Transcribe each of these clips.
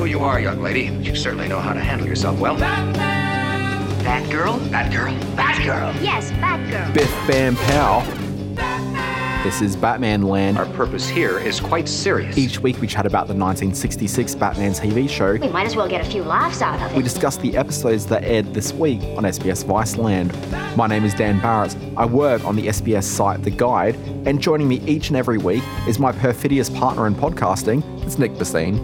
who you are, young lady, but you certainly know how to handle yourself well. Batgirl? Batgirl. Batgirl. Yes, Batgirl. Biff Bam Pow. This is Batman Land. Our purpose here is quite serious. Each week we chat about the 1966 Batman TV show. We might as well get a few laughs out of it. We it. discuss the episodes that aired this week on SBS Viceland. My name is Dan Barrett. I work on the SBS site The Guide, and joining me each and every week is my perfidious partner in podcasting, it's Nick Bassine.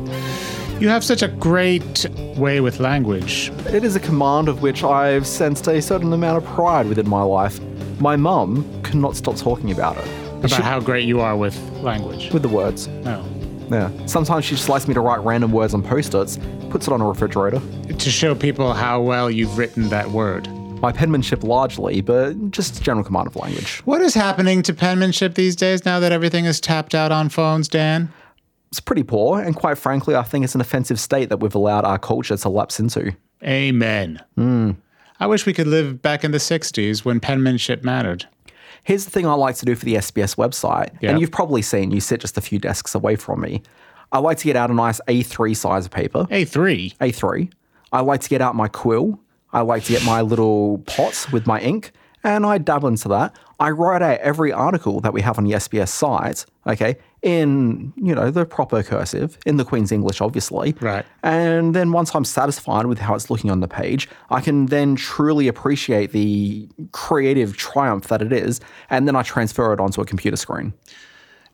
You have such a great way with language. It is a command of which I've sensed a certain amount of pride within my life. My mum cannot stop talking about it. About how great you are with language. With the words. No. Yeah. Sometimes she just likes me to write random words on post-its, puts it on a refrigerator. To show people how well you've written that word. My penmanship largely, but just general command of language. What is happening to penmanship these days now that everything is tapped out on phones, Dan? It's pretty poor, and quite frankly, I think it's an offensive state that we've allowed our culture to lapse into. Amen. Hmm. I wish we could live back in the 60s when penmanship mattered. Here's the thing I like to do for the SBS website, Yeah. and you've probably seen you sit just a few desks away from me. I like to get out a nice A3 size of paper, A3. A3. I like to get out my quill. I like to get my little pot with my ink, and I dabble into that. I write out every article that we have on the SBS site, okay, in you know the proper cursive, in the Queen's English, obviously. Right. And then once I'm satisfied with how it's looking on the page, I can then truly appreciate the creative triumph that it is, and then I transfer it onto a computer screen.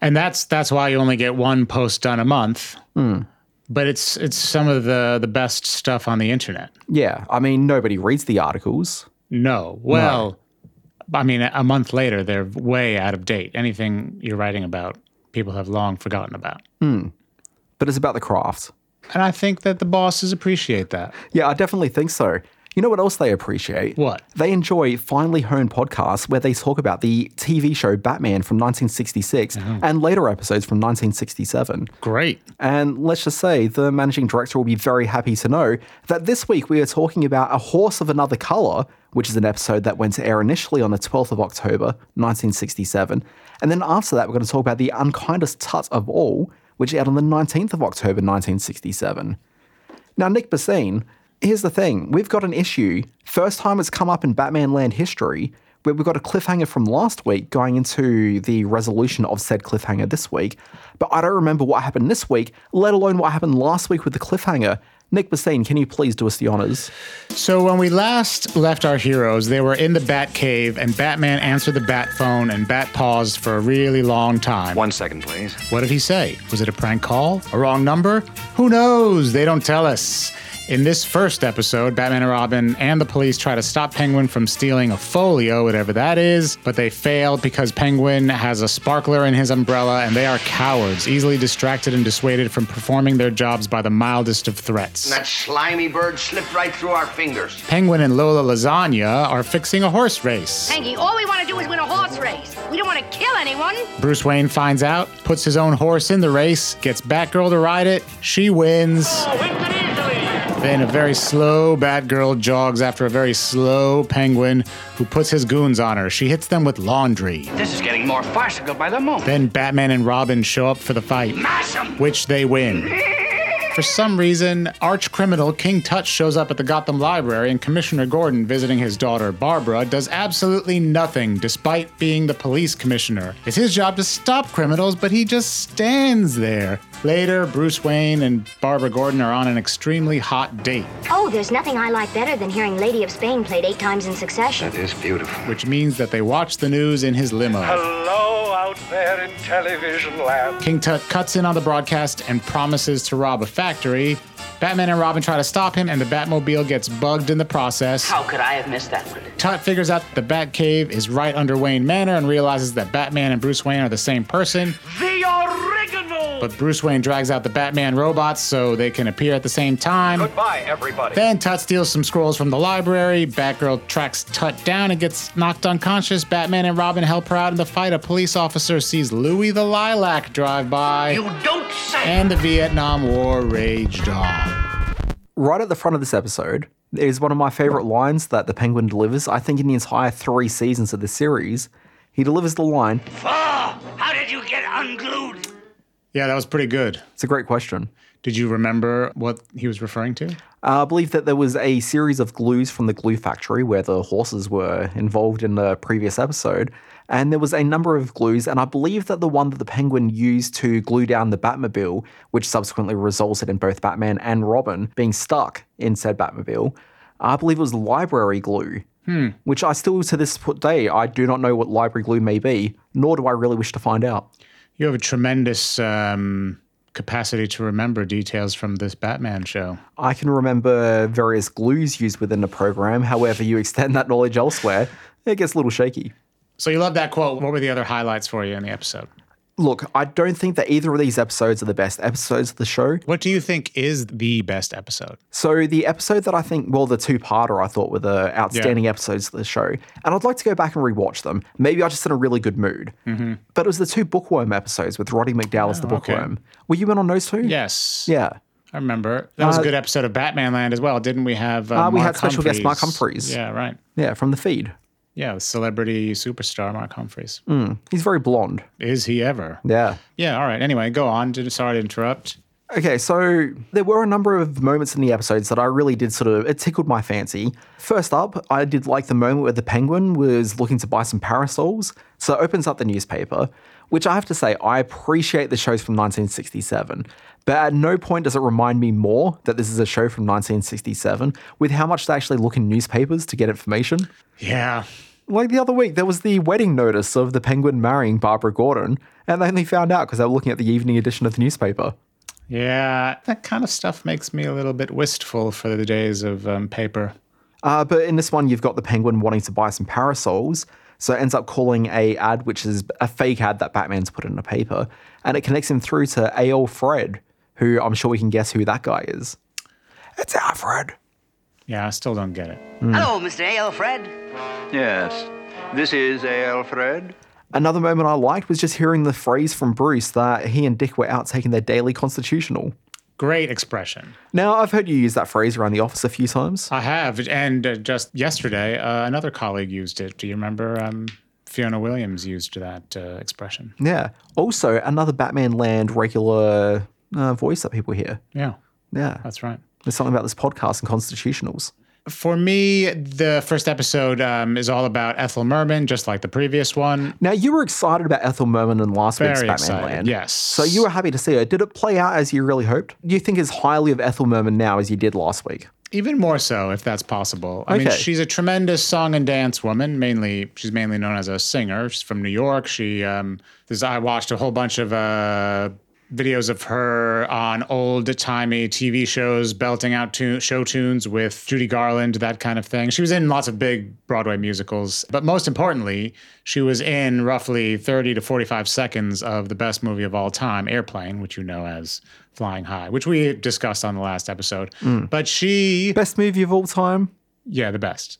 And that's that's why you only get one post done a month. Hmm. But it's it's some of the the best stuff on the internet. Yeah, I mean nobody reads the articles. No. Well, I mean, a month later, they're way out of date. Anything you're writing about, people have long forgotten about. Hmm. but it's about the craft. And I think that the bosses appreciate that. Yeah, I definitely think so. You know what else they appreciate? What? They enjoy finely honed podcasts where they talk about the TV show Batman from 1966 and later episodes from 1967. Great. And let's just say the managing director will be very happy to know that this week we are talking about A Horse of Another Colour, which is an episode that went to air initially on the 12th of October, 1967. And then after that, we're going to talk about The Unkindest Tut of All, which aired on the 19th of October, 1967. Now, Nick Bassine, here's the thing. We've got an issue. First time it's come up in Batman Land history, where we've got a cliffhanger from last week going into the resolution of said cliffhanger this week. But I don't remember what happened this week, let alone what happened last week with the cliffhanger. Nick Bassine, can you please do us the honors? So when we last left our heroes, they were in the Bat Cave, and Batman answered the Bat phone, and Bat paused for a really long time. One second, please. What did he say? Was it a prank call? A wrong number? Who knows? They don't tell us. In this first episode, Batman and Robin and the police try to stop Penguin from stealing a folio, whatever that is, but they fail because Penguin has a sparkler in his umbrella and they are cowards, easily distracted and dissuaded from performing their jobs by the mildest of threats. That slimy bird slipped right through our fingers. Penguin and Lola Lasagna are fixing a horse race. Hanky, all we want to do is win a horse race. We don't want to kill anyone. Bruce Wayne finds out, puts his own horse in the race, gets Batgirl to ride it, she wins. Then a very slow Batgirl jogs after a very slow Penguin who puts his goons on her. She hits them with laundry. This is getting more farcical by the moment. Then Batman and Robin show up for the fight, which they win. For some reason, arch criminal King Tut shows up at the Gotham Library, and Commissioner Gordon, visiting his daughter Barbara, does absolutely nothing despite being the police commissioner. It's his job to stop criminals, but he just stands there. Later, Bruce Wayne and Barbara Gordon are on an extremely hot date, Oh, there's nothing I like better than hearing Lady of Spain played eight times in succession. That is beautiful. which means that they watch the news in his limo. Hello out there in television land. King Tut cuts in on the broadcast and promises to rob a factory. Batman and Robin try to stop him, and the Batmobile gets bugged in the process. How could I have missed that one? Tut figures out that the Batcave is right under Wayne Manor and realizes that Batman and Bruce Wayne are the same person. The original! But Bruce Wayne drags out the Batman robots so they can appear at the same time. Goodbye, everybody. Then Tut steals some scrolls from the library. Batgirl tracks Tut down and gets knocked unconscious. Batman and Robin help her out in the fight. A police officer sees Louis the Lilac drive by. You don't say. and the Vietnam War raged on. Right at the front of this episode is one of my favorite lines that the Penguin delivers, I think, in the entire three seasons of the series. He delivers the line, Oh, how did you get unglued? Yeah, that was pretty good. It's a great question. Did you remember what he was referring to? Uh, I believe that there was a series of glues from the glue factory where the horses were involved in the previous episode. And there was a number of glues, and I believe that the one that the penguin used to glue down the Batmobile, which subsequently resulted in both Batman and Robin being stuck in said Batmobile, I believe it was library glue. Which I still, to this day, I do not know what library glue may be, nor do I really wish to find out. You have a tremendous um, capacity to remember details from this Batman show. I can remember various glues used within the program. However, you extend that knowledge elsewhere, it gets a little shaky. So you love that quote. What were the other highlights for you in the episode? Look, I don't think that either of these episodes are the best episodes of the show. What do you think is the best episode? So the episode that I think, well, the two-parter I thought were the outstanding episodes of the show, and I'd like to go back and rewatch them. Maybe I just in a really good mood. But it was the two Bookworm episodes with Roddy McDowall as the Mm-hmm. Oh, okay. Bookworm. Were you in on those two? Yes. Yeah. I remember. That was Uh, a good episode of Batman Land as well. Didn't we have uh, Uh, we had special guest Mark Humphries? Humphries. Yeah, right. Yeah, from the feed. Yeah, celebrity superstar Mark Humphries. Hmm. He's very blonde. Is he ever? Yeah. Yeah, all right. Anyway, go on. Did- Sorry to interrupt. Okay, so there were a number of moments in the episodes that I really did sort of, it tickled my fancy. First up, I did like the moment where the penguin was looking to buy some parasols. So it opens up the newspaper, which I have to say, I appreciate the shows from 1967. But at no point does it remind me more that this is a show from 1967 with how much they actually look in newspapers to get information. Yeah. Like the other week, there was the wedding notice of the penguin marrying Barbara Gordon, and they only found out because they were looking at the evening edition of the newspaper. Yeah. That kind of stuff makes me a little bit wistful for the days of um, paper. Uh, but in this one, you've got the penguin wanting to buy some parasols. So it ends up calling a ad, which is a fake ad that Batman's put in a paper, and it connects him through to A.L. Fred, who I'm sure we can guess who that guy is. It's Alfred. Yeah, I still don't get it. Hello, Mr. Alfred. Yes. This is Alfred. Another moment I liked was just hearing the phrase from Bruce that he and Dick were out taking their daily constitutional. Great expression. Now, I've heard you use that phrase around the office a few times. I have. And uh, just yesterday, uh, another colleague used it. Do you remember? Um, Fiona Williams used that uh, expression. Yeah. Also, another Batman Land regular uh, voice that people hear. Yeah, Yeah. that's right. There's something about this podcast and constitutionals. For me, the first episode um, is all about Ethel Merman, just like the previous one. Now, you were excited about Ethel Merman in last week's Batman excited, Land. yes. So you were happy to see her. Did it play out as you really hoped? Do you think as highly of Ethel Merman now as you did last week? Even more so, if that's possible. I mean, she's a tremendous song and dance woman. Mainly, she's mainly known as a singer. She's from New York. She, um, there's, I watched a whole bunch of uh, videos of her on old timey TV shows, belting out tu- show tunes with Judy Garland, that kind of thing. She was in lots of big Broadway musicals, but most importantly, she was in roughly 30 to 45 seconds of the best movie of all time, Airplane, which you know as Flying High, which we discussed on the last episode. Mm. But she Best movie of all time? yeah, the best.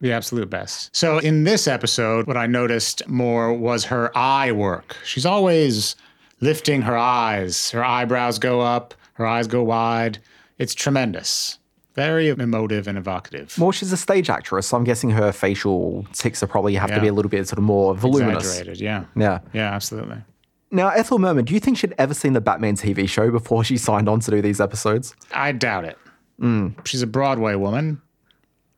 The absolute best. So in this episode, what I noticed more was her eye work. She's always lifting her eyes. Her eyebrows go up, her eyes go wide. It's tremendous. Very emotive and evocative. Well, she's a stage actress, so I'm guessing her facial tics are probably have to be a little bit sort of more voluminous. Exaggerated, yeah. Yeah. Yeah, absolutely. Now, Ethel Merman, do you think she'd ever seen the Batman TV show before she signed on to do these episodes? I doubt it. She's a Broadway woman.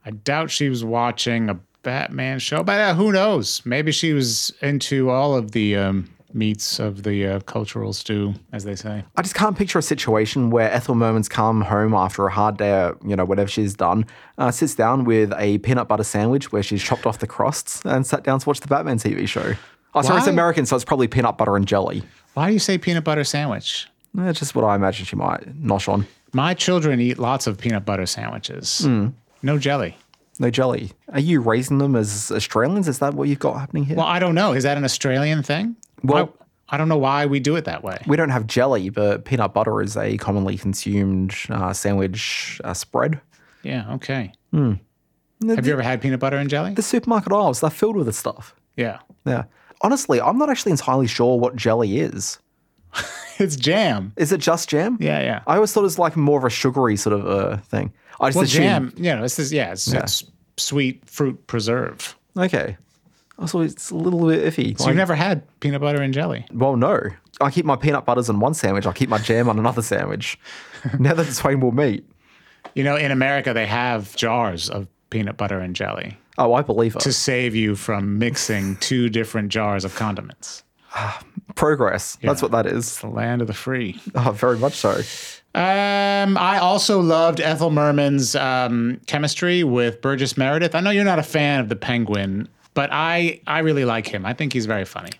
I doubt she was watching a Batman show, but uh, who knows? Maybe she was into all of the um, meats of the uh, cultural stew, as they say. I just can't picture a situation where Ethel Merman's come home after a hard day, at, you know, whatever she's done, uh, sits down with a peanut butter sandwich where she's chopped off the crusts and sat down to watch the Batman TV show. Oh, sorry, it's American, so it's probably peanut butter and jelly. Why do you say peanut butter sandwich? That's just what I imagine she might nosh on. My children eat lots of peanut butter sandwiches. No jelly. No jelly. Are you raising them as Australians? Is that what you've got happening here? Well, I don't know. Is that an Australian thing? Well- I, I don't know why we do it that way. we don't have jelly, but peanut butter is a commonly consumed uh, sandwich uh, spread. Yeah, okay. Have you ever had peanut butter and jelly? The supermarket aisles, they're filled with this stuff. Yeah. Yeah. Honestly, I'm not actually entirely sure what jelly is. It's jam. Is it just jam? Yeah, yeah. I always thought it was like more of a sugary sort of uh, thing. I just Well, assumed. jam, you know, this is, yeah, it's, it's sweet fruit preserve. Okay. Also, it's a little bit iffy. So Like- you've never had peanut butter and jelly? well, no. I keep my peanut butters on one sandwich. I keep my jam on another sandwich. now that it's way more meat. You know, in America, they have jars of peanut butter and jelly Oh, I believe it. to save you from mixing two different jars of condiments. Progress. That's what that is. The land of the free. Oh, very much so. Um, I also loved Ethel Merman's um, chemistry with Burgess Meredith. I know you're not a fan of the Penguin, but I I really like him. I think he's very funny.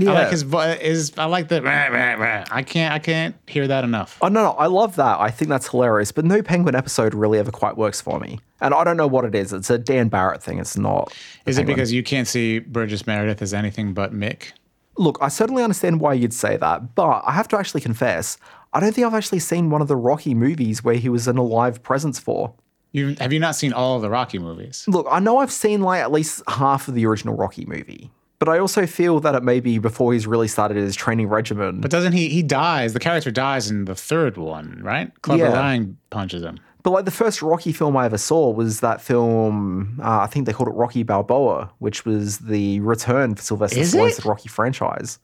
I like his voice. I like the. rah, rah, rah. I can't I can't hear that enough. Oh no, no, I love that. I think that's hilarious. But no penguin episode really ever quite works for me. And I don't know what it is. It's a Dan Barrett thing. It's not. Is it because you can't see Burgess Meredith as anything but Mick? Look, I certainly understand why you'd say that, but I have to actually confess, I don't think I've actually seen one of the Rocky movies where he was in a live presence for. You have you not seen all of the Rocky movies? Look, I know I've seen like at least half of the original Rocky movie, but I also feel that it may be before he's really started his training regimen. But doesn't he? He dies. The character dies in the third one, right? Clubber Yeah. Lang punches him. But like the first Rocky film I ever saw was that film, uh, I think they called it Rocky Balboa, which was the return for Sylvester Stallone's Rocky franchise.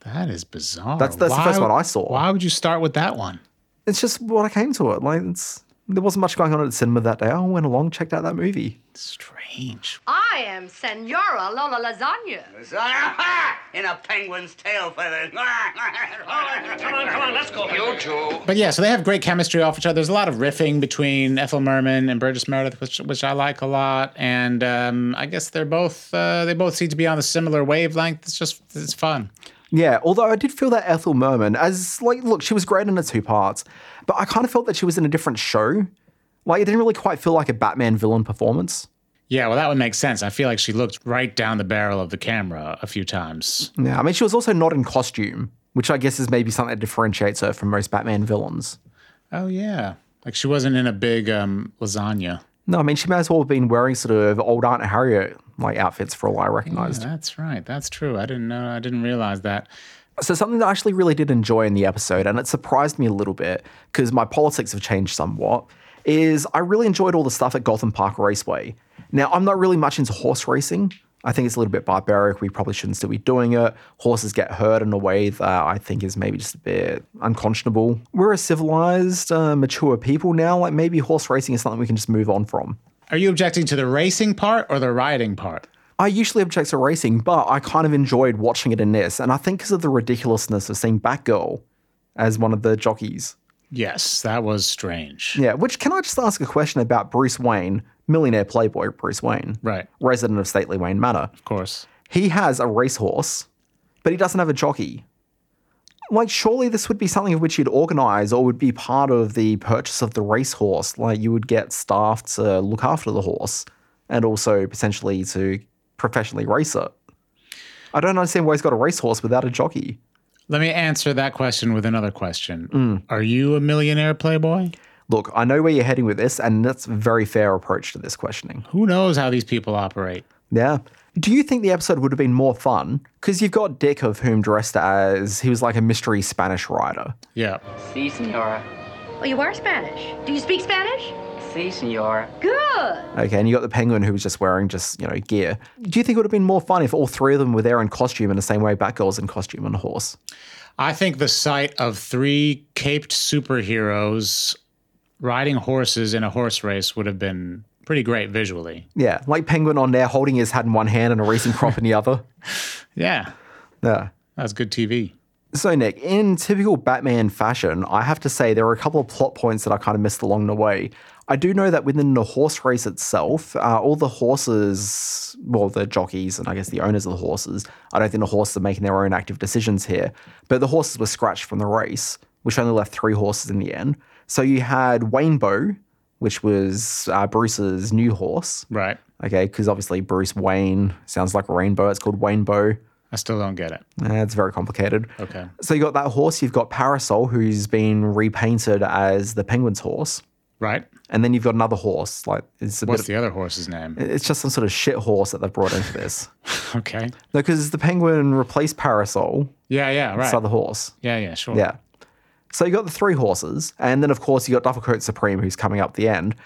That is bizarre. That's- that's the first one I saw. Why would you start with that one? It's just what I came to it. Like it's there wasn't much going on at the cinema that day. I went along, checked out that movie. Strange. I am Senora Lola Lasagna. Lasagna? In a penguin's tail feathers. Come on, come on, let's go. You two. But yeah, so they have great chemistry off each other. There's a lot of riffing between Ethel Merman and Burgess Meredith, which which I like a lot. And um, I guess they're both uh, they both seem to be on a similar wavelength. It's just it's fun. Yeah, although I did feel that Ethel Merman, as like, look, she was great in the two parts, but I kind of felt that she was in a different show. Like, it didn't really quite feel like a Batman villain performance. Yeah, well, that would make sense. I feel like she looked right down the barrel of the camera a few times. Yeah, I mean, she was also not in costume, which I guess is maybe something that differentiates her from most Batman villains. Oh yeah, like she wasn't in a big um, lasagna. No, I mean, she may as well have been wearing sort of old Aunt Harriet like outfits for all I Yeah, recognized. that's right. That's true. I didn't know. I didn't realize that. So something that I actually really did enjoy in the episode, and it surprised me a little bit because my politics have changed somewhat, is I really enjoyed all the stuff at Gotham Park Raceway. Now, I'm not really much into horse racing. I think it's a little bit barbaric. We probably shouldn't still be doing it. Horses get hurt in a way that I think is maybe just a bit unconscionable. We're a civilized, uh, mature people now. Like maybe horse racing is something we can just move on from. Are you objecting to the racing part or the riding part? I usually object to racing, but I kind of enjoyed watching it in this. And I think because of the ridiculousness of seeing Batgirl as one of the jockeys. Yes, that was strange. Yeah, which can I just ask a question about Bruce Wayne, millionaire playboy Bruce Wayne, Right, resident of stately Wayne Manor? of course. He has a racehorse, but he doesn't have a jockey. Like, surely this would be something of which you'd organize or would be part of the purchase of the racehorse. Like, you would get staff to look after the horse and also potentially to professionally race it. I don't understand why he's got a racehorse without a jockey. Let me answer that question with another question. Mm. Are you a millionaire playboy? Look, I know where you're heading with this, and that's a very fair approach to this questioning. Who knows how these people operate? Yeah. Do you think the episode would have been more fun? Because you've got Dick, of whom dressed as he was like a mystery Spanish writer. Yeah. Si, senora. Oh, you are Spanish. Do you speak Spanish? Si, senora. Good. Okay, and you got the penguin who was just wearing just, you know, gear. Do you think it would have been more fun if all three of them were there in costume in the same way Batgirl's in costume on a horse? I think the sight of three caped superheroes riding horses in a horse race would have been pretty great visually. Yeah, like Penguin on there holding his hat in one hand and a racing crop in the other. Yeah, Yeah. that's good TV. So, Nick, in typical Batman fashion, I have to say there are a couple of plot points that I kind of missed along the way. I do know that within the horse race itself, uh, all the horses, well, the jockeys and I guess the owners of the horses, I don't think the horses are making their own active decisions here, but the horses were scratched from the race, which only left three horses in the end. So you had Waynebow, which was uh, Bruce's new horse, Right. okay, because obviously Bruce Wayne sounds like rainbow. It's called Waynebow. I still don't get it. Uh, it's very complicated. Okay. So you got that horse, you've got Parasol, who's been repainted as the Penguin's horse, Right. and then you've got another horse. Like it's What's the other horse's name? It's just some sort of shit horse that they've brought into this. Okay. no, because the Penguin replaced Parasol, Yeah, yeah, this right. other horse. Yeah, yeah, sure. Yeah. So you got the three horses, and then of course you got Dufflecoat Supreme, who's coming up the end.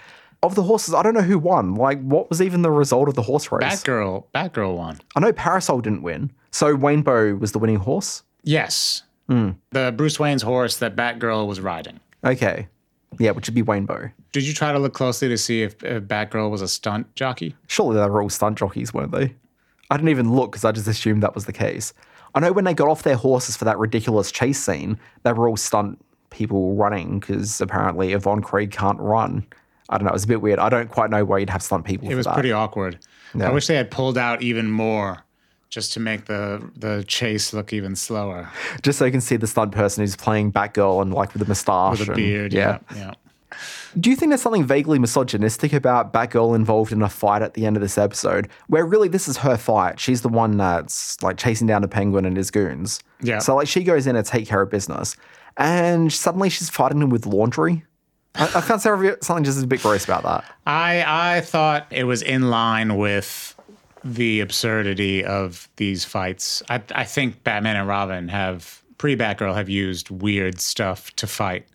Of the horses, I don't know who won. Like, what was even the result of the horse race? Batgirl, Batgirl won. I know Parasol didn't win, so Waynebow was the winning horse. Yes. Hmm. The Bruce Wayne's horse that Batgirl was riding. Okay. Yeah, which would be Waynebow. Did you try to look closely to see if, if Batgirl was a stunt jockey? Surely they were all stunt jockeys, weren't they? I didn't even look because I just assumed that was the case. I know when they got off their horses for that ridiculous chase scene, they were all stunt people running because apparently Yvonne Craig can't run. I don't know. It was a bit weird. I don't quite know why you'd have stunt people It was that. pretty awkward. Yeah. I wish they had pulled out even more just to make the the chase look even slower Just so you can see the stunt person who's playing Batgirl and like with a moustache. with a and- beard. Yeah, yeah. Do you think there's something vaguely misogynistic about Batgirl involved in a fight at the end of this episode, where really this is her fight? She's the one that's like chasing down the Penguin and his goons. Yeah. So like she goes in to take care of business, and suddenly she's fighting him with laundry. I, I found Sarah- something just a bit gross about that. I I thought it was in line with the absurdity of these fights. I I think Batman and Robin have pre Batgirl have used weird stuff to fight.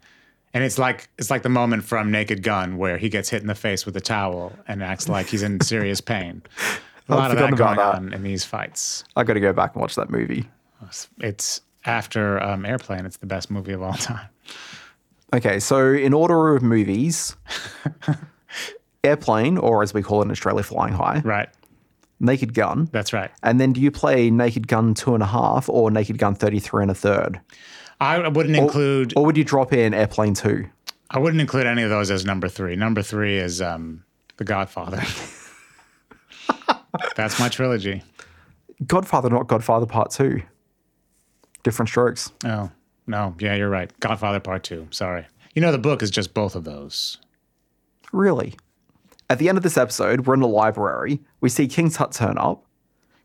And it's like it's like the moment from Naked Gun where he gets hit in the face with a towel and acts like he's in serious pain. A lot of that going that. on in these fights. I got to go back and watch that movie. It's after um, Airplane. It's the best movie of all time. Okay, so in order of movies, Airplane, or as we call it in Australia, Flying High, Right. Naked Gun, That's right. and then do you play Naked Gun two and a half or Naked Gun thirty three and a third? I wouldn't include Or would you drop in Airplane 2? I wouldn't include any of those as number three. Number three is um, The Godfather. That's my trilogy. Godfather, not Godfather Part 2. Different strokes. Oh, no. Yeah, you're right. Godfather Part Two. Sorry. You know, the book is just both of those. Really? At the end of this episode, we're in the library. We see King Tut turn up.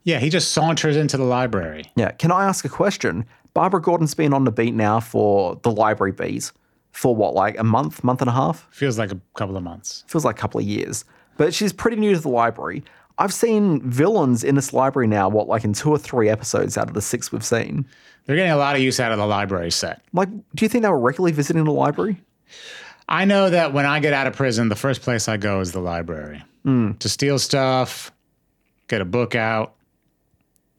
Yeah, he just saunters into the library. Yeah. Can I ask a question? Barbara Gordon's been on the beat now for the library bees for what, like a month, month and a half? Feels like a couple of months. Feels like a couple of years. But she's pretty new to the library. I've seen villains in this library now, what, like in two or three episodes out of the six we've seen. They're getting a lot of use out of the library set. Like, do you think they were regularly visiting the library? I know that when I get out of prison, the first place I go is the library to steal stuff, get a book out,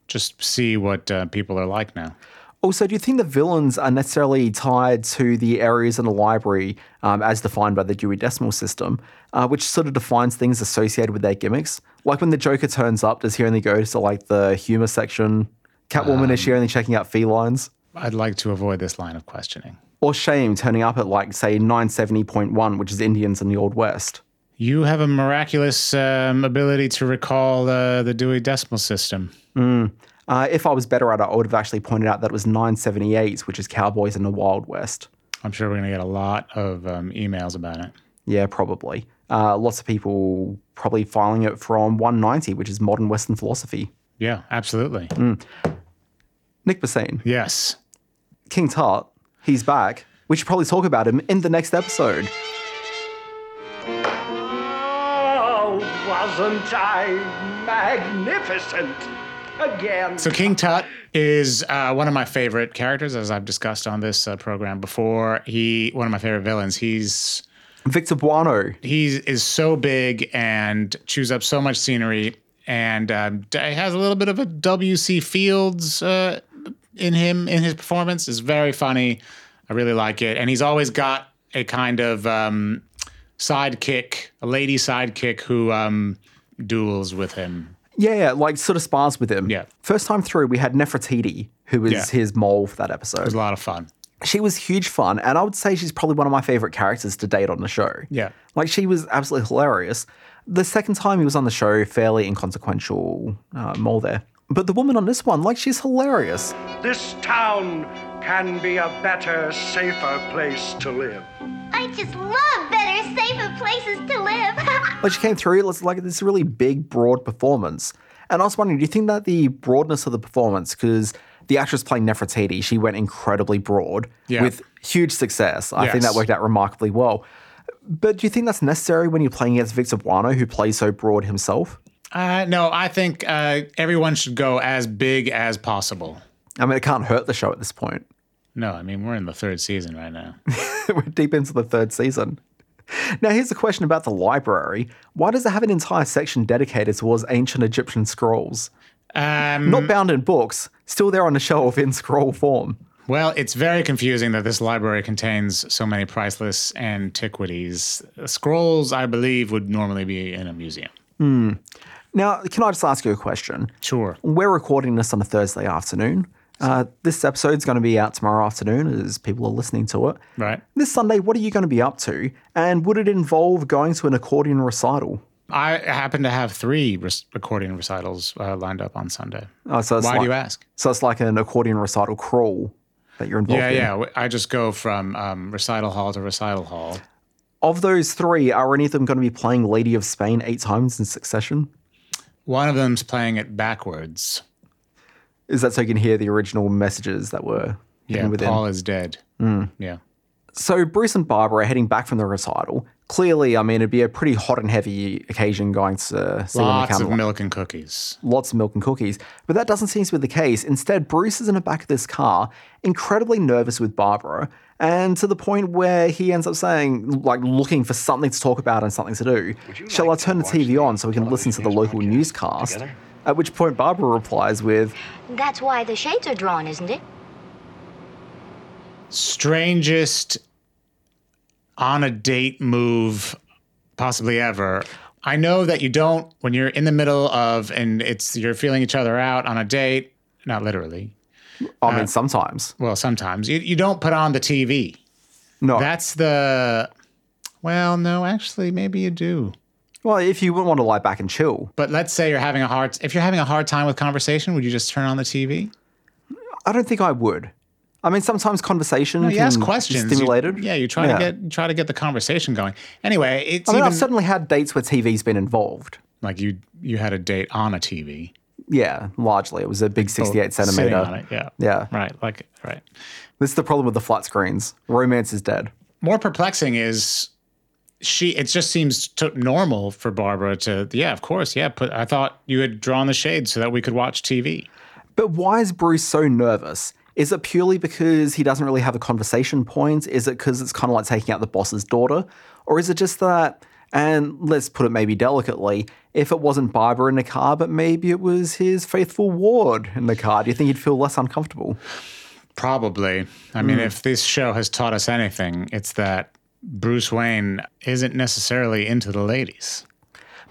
just see what uh, people are like now. Also, do you think the villains are necessarily tied to the areas in the library um, as defined by the Dewey Decimal System, uh, which sort of defines things associated with their gimmicks? Like when the Joker turns up, does he only go to like the humor section? Catwoman, is she only checking out felines? I'd like to avoid this line of questioning. Or Shame turning up at like, say, 970.1, which is Indians in the Old West? You have a miraculous um, ability to recall uh, the Dewey Decimal System. Uh, if I was better at it, I would have actually pointed out that it was 978, which is Cowboys in the Wild West. I'm sure we're going to get a lot of um, emails about it. Yeah, probably. Uh, lots of people probably filing it from 190, which is modern Western philosophy. Yeah, absolutely. Nick Bassine, Yes. King Tut, he's back. We should probably talk about him in the next episode. Oh, wasn't I magnificent? Again. So King Tut is uh, one of my favorite characters, as I've discussed on this uh, program before. He one of my favorite villains. He's Victor Buono. he is so big and chews up so much scenery, and um, d- has a little bit of a W.C. Fields uh, in him in his performance. is very funny. I really like it, and he's always got a kind of um, sidekick, a lady sidekick who um, duels with him. Yeah, yeah, like sort of spars with him. Yeah. First time through, we had Nefertiti, who was Yeah. his mole for that episode. It was a lot of fun. she was huge fun, and I would say she's probably one of my favorite characters to date on the show. Yeah. Like she was absolutely hilarious. The second time he was on the show, fairly inconsequential uh, mole there. But the woman on this one, like she's hilarious. This town can be a better, safer place to live. I just love better, safer places to live. Like she came through, it was like this really big, broad performance. And I was wondering, do you think that the broadness of the performance, because the actress playing Nefertiti, she went incredibly broad Yeah. with huge success. I think that worked out remarkably well. But do you think that's necessary when you're playing against Victor Buono, who plays so broad himself? Uh, no, I think uh, everyone should go as big as possible. I mean, it can't hurt the show at this point. No, I mean we're in the third season right now. We're deep into the third season. Now, here's a question about the library. Why does it have an entire section dedicated towards ancient Egyptian scrolls? Um, Not bound in books, still there on the shelf in scroll form. Well, it's very confusing that this library contains so many priceless antiquities. Scrolls, I believe, would normally be in a museum. Now, can I just ask you a question? Sure. We're recording this on a Thursday afternoon. Uh, this episode's going to be out tomorrow afternoon as people are listening to it. Right. This Sunday, what are you going to be up to? And would it involve going to an accordion recital? I happen to have three res- recording recitals uh, lined up on Sunday. Oh, so it's Why like, do you ask? So it's like an accordion recital crawl that you're involved Yeah, in. yeah. w- I just go from um, recital hall to recital hall. Of those three, are any of them going to be playing Lady of Spain eight times in succession? One of them's playing it backwards. Is that so you can hear the original messages that were Yeah, hidden within? Paul is dead. Hmm. Yeah. So Bruce and Barbara are heading back from the recital. Clearly, I mean, it'd be a pretty hot and heavy occasion going to see Lots them of come. milk and cookies. Lots of milk and cookies. But that doesn't seem to be the case. Instead, Bruce is in the back of this car, incredibly nervous with Barbara, and to the point where he ends up saying, like, looking for something to talk about and something to do. Shall like I turn the TV on so we can listen to the local television newscast? together? At which point Barbara replies with, That's why the shades are drawn, isn't it? Strangest on a date move possibly ever. I know that you don't when you're in the middle of and it's you're feeling each other out on a date, not literally. I Uh, mean, sometimes. Well, sometimes you, you don't put on the TV. No. That's the well, no, actually, maybe you do. Well, if you wouldn't want to lie back and chill, But let's say you're having a hard if you're having a hard time with conversation, would you just turn on the TV? I don't think I would. I mean, sometimes conversation No, can you ask questions. You- stimulated. yeah, you try to get try to get the conversation going. Anyway, it's I mean, even I've certainly had dates where TV's been involved. like you you had a date on a TV. Yeah, largely. It was a big 68 centimeter. on it, yeah. Yeah. Right. Like right. This is the problem with the flat screens. Romance is dead. More perplexing is she. It just seems to, normal for Barbara to. Yeah, of course. Yeah. Put. I thought you had drawn the shade so that we could watch TV. But why is Bruce so nervous? Is it purely because he doesn't really have a conversation point? Is it because it's kind of like taking out the boss's daughter? Or is it just that, and let's put it maybe delicately, if it wasn't Barbara in the car, but maybe it was his faithful ward in the car, do you think he'd feel less uncomfortable? Probably. I mean, hmm. if this show has taught us anything, it's that Bruce Wayne isn't necessarily into the ladies.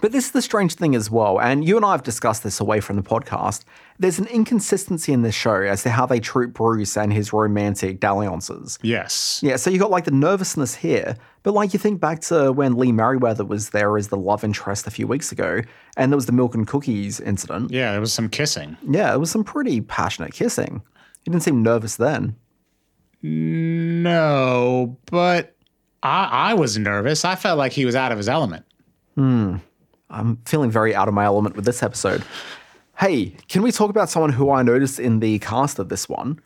But this is the strange thing as well, and you and I have discussed this away from the podcast. There's an inconsistency in this show as to how they treat Bruce and his romantic dalliances. Yes. Yeah, so you got like the nervousness here, but like you think back to when Lee Meriwether was there as the love interest a few weeks ago, and there was the milk and cookies incident. Yeah, there was some kissing. Yeah, it was some pretty passionate kissing. He didn't seem nervous then. No, but I, I was nervous. I felt like he was out of his element. I'm feeling very out of my element with this episode. Hey, can we talk about someone who I noticed in the cast of this one?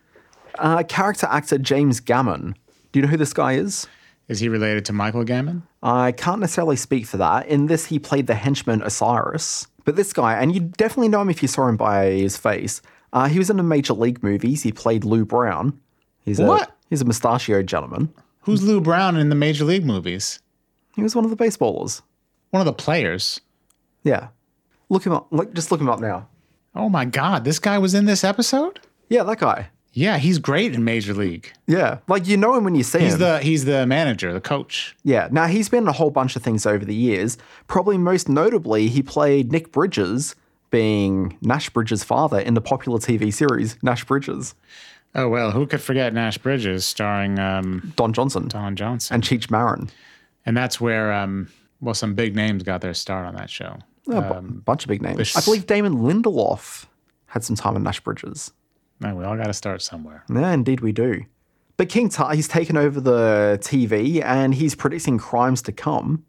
Uh, character actor James Gammon. Do you know who this guy is? Is he related to Michael Gammon? I can't necessarily speak for that. In this, he played the henchman Osiris. But this guy, and you definitely know him if you saw him by his face. Uh, he was in the Major League movies. He played Lou Brown. He's a What? he's a mustachioed gentleman. Who's Lou Brown in the Major League movies? He was one of the baseballers. One of the players. Yeah, look him up. Look, just look him up now. Oh my God, this guy was in this episode? Yeah, that guy. Yeah, he's great in Major League. Yeah, like you know him when you see He's him. the he's the manager, the coach. Yeah. Now he's been in a whole bunch of things over the years. Probably most notably, he played Nick Bridges, being Nash Bridges' father in the popular TV series Nash Bridges. Oh well, who could forget Nash Bridges starring um, Don Johnson Don Johnson? and Cheech Marin. And that's where um, well, some big names got their start on that show. A bu- bunch of big names. this- I believe Damon Lindelof had some time in Nash Bridges. No, we all got to start somewhere. Yeah, indeed we do. But King Tut, he's taken over the TV and he's predicting crimes to come.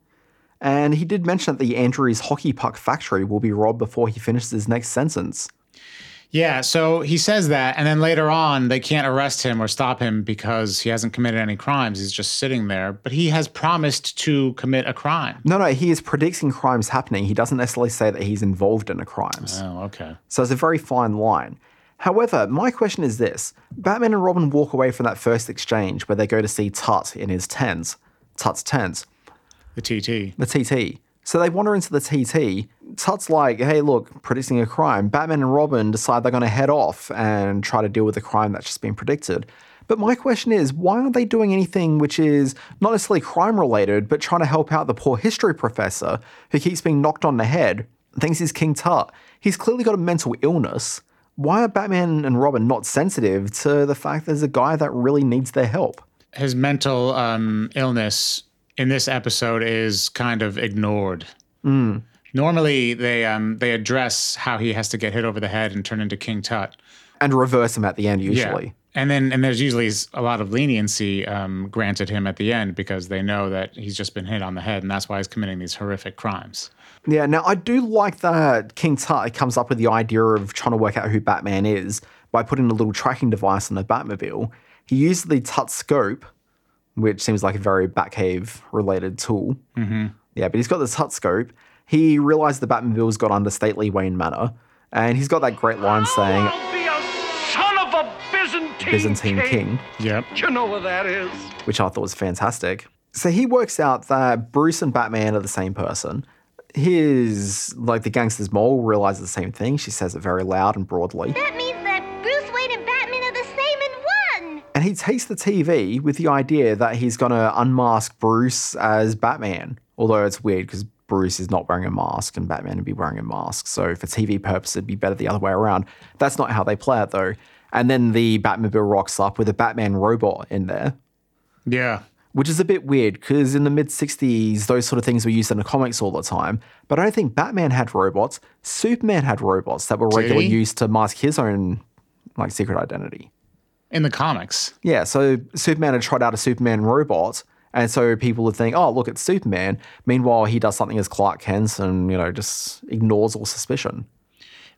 And he did mention that the Andrews hockey puck factory will be robbed before he finishes his next sentence. Yeah, so he says that, and then later on, they can't arrest him or stop him because he hasn't committed any crimes. He's just sitting there, but he has promised to commit a crime. No, no, he is predicting crimes happening. He doesn't necessarily say that he's involved in a crime. Oh, okay. So it's a very fine line. However, my question is this Batman and Robin walk away from that first exchange where they go to see Tut in his tent, Tut's tent, The TT. the TT. So they wander into the TT, Tut's like, hey, look, predicting a crime. Batman and Robin decide they're going to head off and try to deal with the crime that's just been predicted. But my question is, why aren't they doing anything which is not necessarily crime related, but trying to help out the poor history professor who keeps being knocked on the head, thinks he's King Tut? He's clearly got a mental illness. Why are Batman and Robin not sensitive to the fact there's a guy that really needs their help? His mental um, illness in this episode is kind of ignored. Normally, they um, they address how he has to get hit over the head and turn into King Tut. And reverse him at the end, usually. And then and there's usually a lot of leniency um, granted him at the end because they know that he's just been hit on the head and that's why he's committing these horrific crimes. Yeah, now I do like that King Tut comes up with the idea of trying to work out who Batman is by putting a little tracking device on the Batmobile. He used the Tut scope, which seems like a very Batcave related tool. Mm-hmm. Yeah, but he's got the Tut scope. He realized the Batmobile's got under stately Wayne Manor, and he's got that great line saying, I'll be a son of a Byzantine, Byzantine King, Yep. Do you know what that is? which I thought was fantastic. So he works out that Bruce and Batman are the same person. His, like the gangster's mole, realizes the same thing. She says it very loud and broadly. That means that Bruce Wayne and Batman are the same in one. And he takes the TV with the idea that he's going to unmask Bruce as Batman. Although it's weird because Bruce is not wearing a mask and Batman would be wearing a mask. So for TV purposes, it'd be better the other way around. That's not how they play it though. And then the Batmobile rocks up with a Batman robot in there. Yeah. which is a bit weird because in the mid 60s, those sort of things were used in the comics all the time. But I don't think Batman had robots. Superman had robots that were Did regularly he? used to mask his own like secret identity. In the comics. Yeah, so Superman had tried out a Superman robot, and so people would think, "Oh, look, it's Superman." Meanwhile, he does something as Clark Kent, and you know, just ignores all suspicion.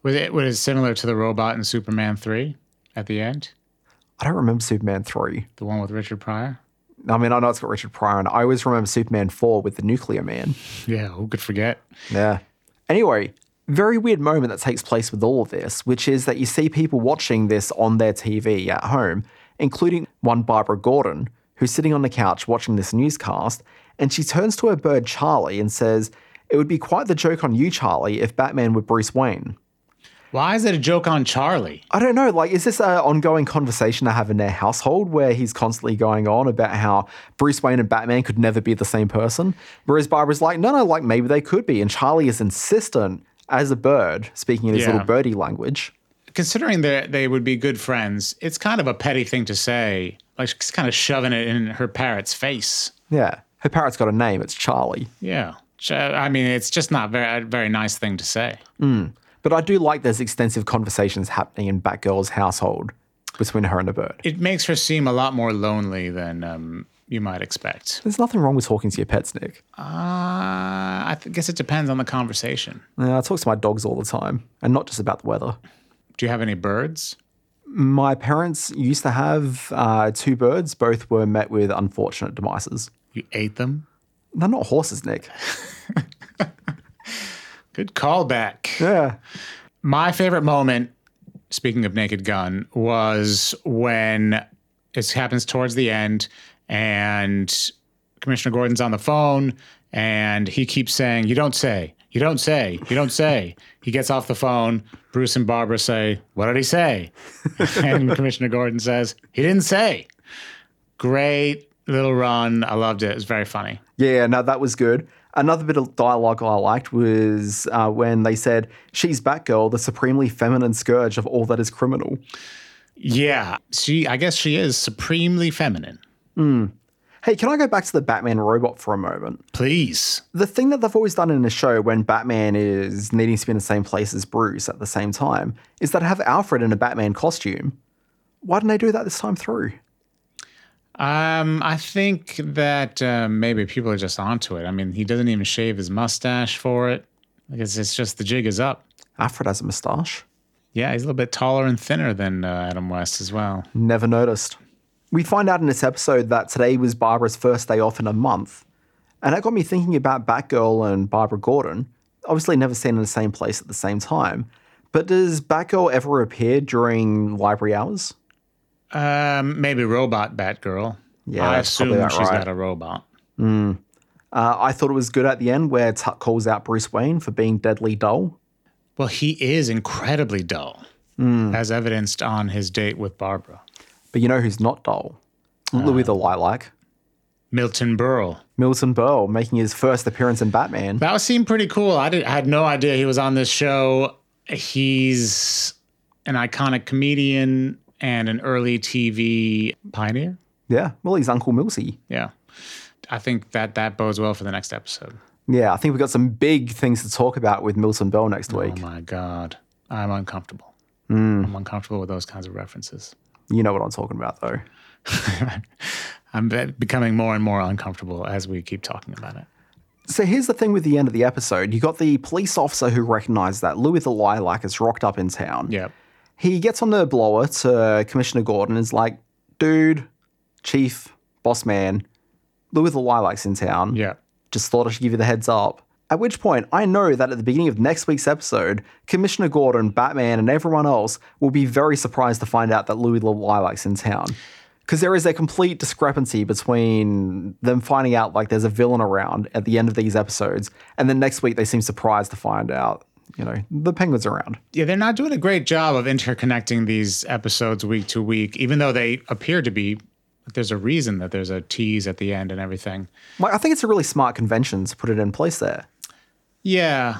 Was it was it similar to the robot in Superman 3 at the end? I don't remember Superman three. The one with Richard Pryor? I mean, I know it's got Richard Pryor, and I always remember Superman four with the Nuclear Man. Yeah, who could forget? Yeah. Anyway, very weird moment that takes place with all of this, which is that you see people watching this on their TV at home, including one Barbara Gordon, who's sitting on the couch watching this newscast, and she turns to her bird Charlie and says, It would be quite the joke on you, Charlie, if Batman were Bruce Wayne. Why is it a joke on Charlie? I don't know, like, is this an ongoing conversation they have in their household where he's constantly going on about how Bruce Wayne and Batman could never be the same person? Whereas Barbara's like, no, no, like maybe they could be. And Charlie is insistent as a bird, speaking in his Yeah. little birdie language. Considering that they would be good friends, it's kind of a petty thing to say. Like she's kind of shoving it in her parrot's face. Yeah. Her parrot's got a name, it's Charlie. Yeah. I mean, it's just not very a very nice thing to say. But I do like there's extensive conversations happening in Batgirl's household between her and the bird. It makes her seem a lot more lonely than um, you might expect. There's nothing wrong with talking to your pets, Nick. Uh, I th- guess it depends on the conversation. Yeah, I talk to my dogs all the time, and not just about the weather. Do you have any birds? My parents used to have uh, two birds. Both were met with unfortunate demises. You ate them? They're not horses, Nick. Good callback. Yeah. My favorite moment, speaking of Naked Gun, was when it happens towards the end and Commissioner Gordon's on the phone and he keeps saying, You don't say, you don't say, you don't say. He gets off the phone. Bruce and Barbara say, What did he say? and Commissioner Gordon says, He didn't say. Great little run. I loved it. It was very funny. Yeah, no, that was good. Another bit of dialogue I liked was uh, when they said, She's Batgirl, the supremely feminine scourge of all that is criminal. Yeah. She I guess she is supremely feminine. Hey, can I go back to the Batman robot for a moment? Please. The thing that they've always done in the show when Batman is needing to be in the same place as Bruce at the same time is that have Alfred in a Batman costume. Why didn't they do that this time through? Um, I think that um, maybe people are just onto it. I mean, he doesn't even shave his mustache for it. I guess it's just the jig is up. Alfred has a moustache. Yeah, he's a little bit taller and thinner than uh, Adam West as well. Never noticed. We find out in this episode that today was Barbara's first day off in a month. And that got me thinking about Batgirl and Barbara Gordon. Obviously, never seen in the same place at the same time. But does Batgirl ever appear during library hours? Um, maybe robot Batgirl. Yeah, I assume she's right. got a robot. Um, Uh, I thought it was good at the end where Tut calls out Bruce Wayne for being deadly dull. Well, he is incredibly dull, as evidenced on his date with Barbara. But you know who's not dull? Louie the uh, Lilac. Milton Berle. Milton Berle making his first appearance in Batman. That seemed pretty cool. I, did, I had no idea he was on this show. He's an iconic comedian and an early TV pioneer. Yeah, well, he's Uncle Miltie. Yeah. I think that that bodes well for the next episode. Yeah, I think we've got some big things to talk about with Milton Berle next oh week. Oh my God. I'm uncomfortable. Hmm. I'm uncomfortable with those kinds of references. You know what I'm talking about, though. I'm becoming more and more uncomfortable as we keep talking about it. So here's the thing with the end of the episode. You got the police officer who recognized that Louie the Lilac is rocked up in town. Yeah. He gets on the blower to Commissioner Gordon and is like, dude, chief, boss man, Louie the Lilac's in town. Yeah. Just thought I should give you the heads up. At which point, I know that at the beginning of next week's episode, Commissioner Gordon, Batman, and everyone else will be very surprised to find out that Louie the Lilac's in town. Because there is a complete discrepancy between them finding out like there's a villain around at the end of these episodes, and then next week they seem surprised to find out, you know, the penguin's around. Yeah, they're not doing a great job of interconnecting these episodes week to week, even though they appear to be. There's a reason that there's a tease at the end and everything. Like, I think it's a really smart convention to put it in place there. Yeah,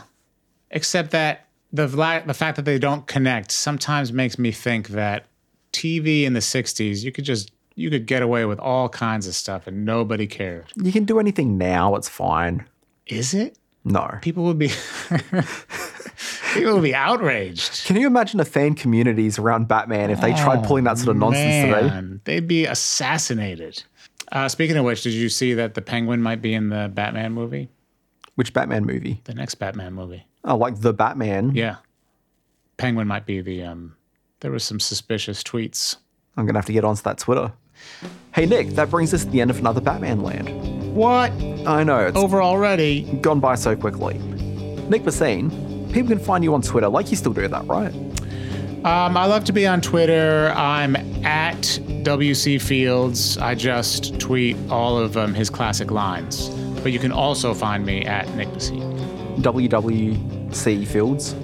except that the the fact that they don't connect sometimes makes me think that TV in the '60s you could just you could get away with all kinds of stuff and nobody cared. You can do anything now, it's fine. Is it? No. People would be people would be outraged. Can you imagine the fan communities around Batman if they tried pulling that sort of nonsense today? They'd be assassinated. Uh, speaking of which, did you see that the Penguin might be in the Batman movie, Which Batman movie? the next Batman movie? Oh, like the Batman. Yeah, Penguin might be the. Um, there was some suspicious tweets. I'm gonna have to get onto that Twitter. Hey Nick, that brings us to the end of another Batman Land. What? I know it's Over already? gone by so quickly. Nick Bassine, people can find you on Twitter, like you still do that, right? Um, I love to be on Twitter. I'm at WC Fields. I just tweet all of um, his classic lines. But you can also find me at Nick Bassine. WWC Fields.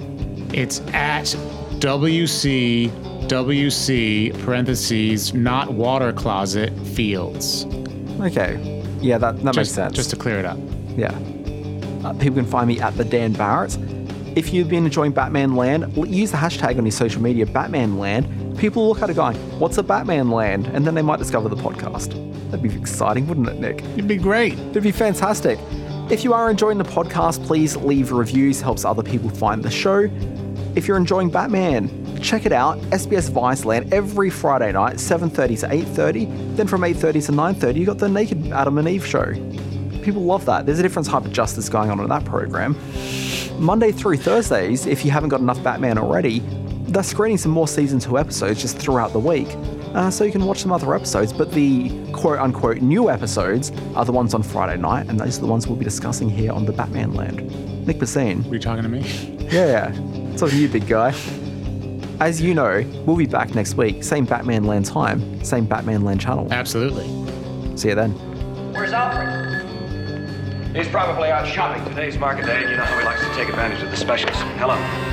It's at WC WC parentheses not water closet fields. Okay. Yeah, that, that makes sense. just to clear it up. Yeah. Uh, people can find me at the Dan Barrett. If you've been enjoying Batman Land, use the hashtag on your social media, Batman Land. People look at it going, what's a Batman Land? And then they might discover the podcast. That'd be exciting, wouldn't it, Nick? It'd be great. It'd be fantastic. If you are enjoying the podcast, please leave reviews, helps other people find the show. If you're enjoying Batman, check it out, SBS Viceland every Friday night, 7.30 to 8.30. Then from 8.30 to 9.30, you got the Naked Adam and Eve show. People love that. There's a different type of justice going on in that program. Monday through Thursdays, if you haven't got enough Batman already, they're screening some more season two episodes just throughout the week. Uh, so you can watch some other episodes, but the quote unquote new episodes are the ones on Friday night, and those are the ones we'll be discussing here on the Batman Land. Nick Bassine. Were you talking to me? Yeah, talking to you, big guy. As you know, we'll be back next week. Same Batman Land time, same Batman Land channel. Absolutely. See you then. Where's Alfred? He's probably out shopping. Today's market day, and you know how he likes to take advantage of the specials. Hello.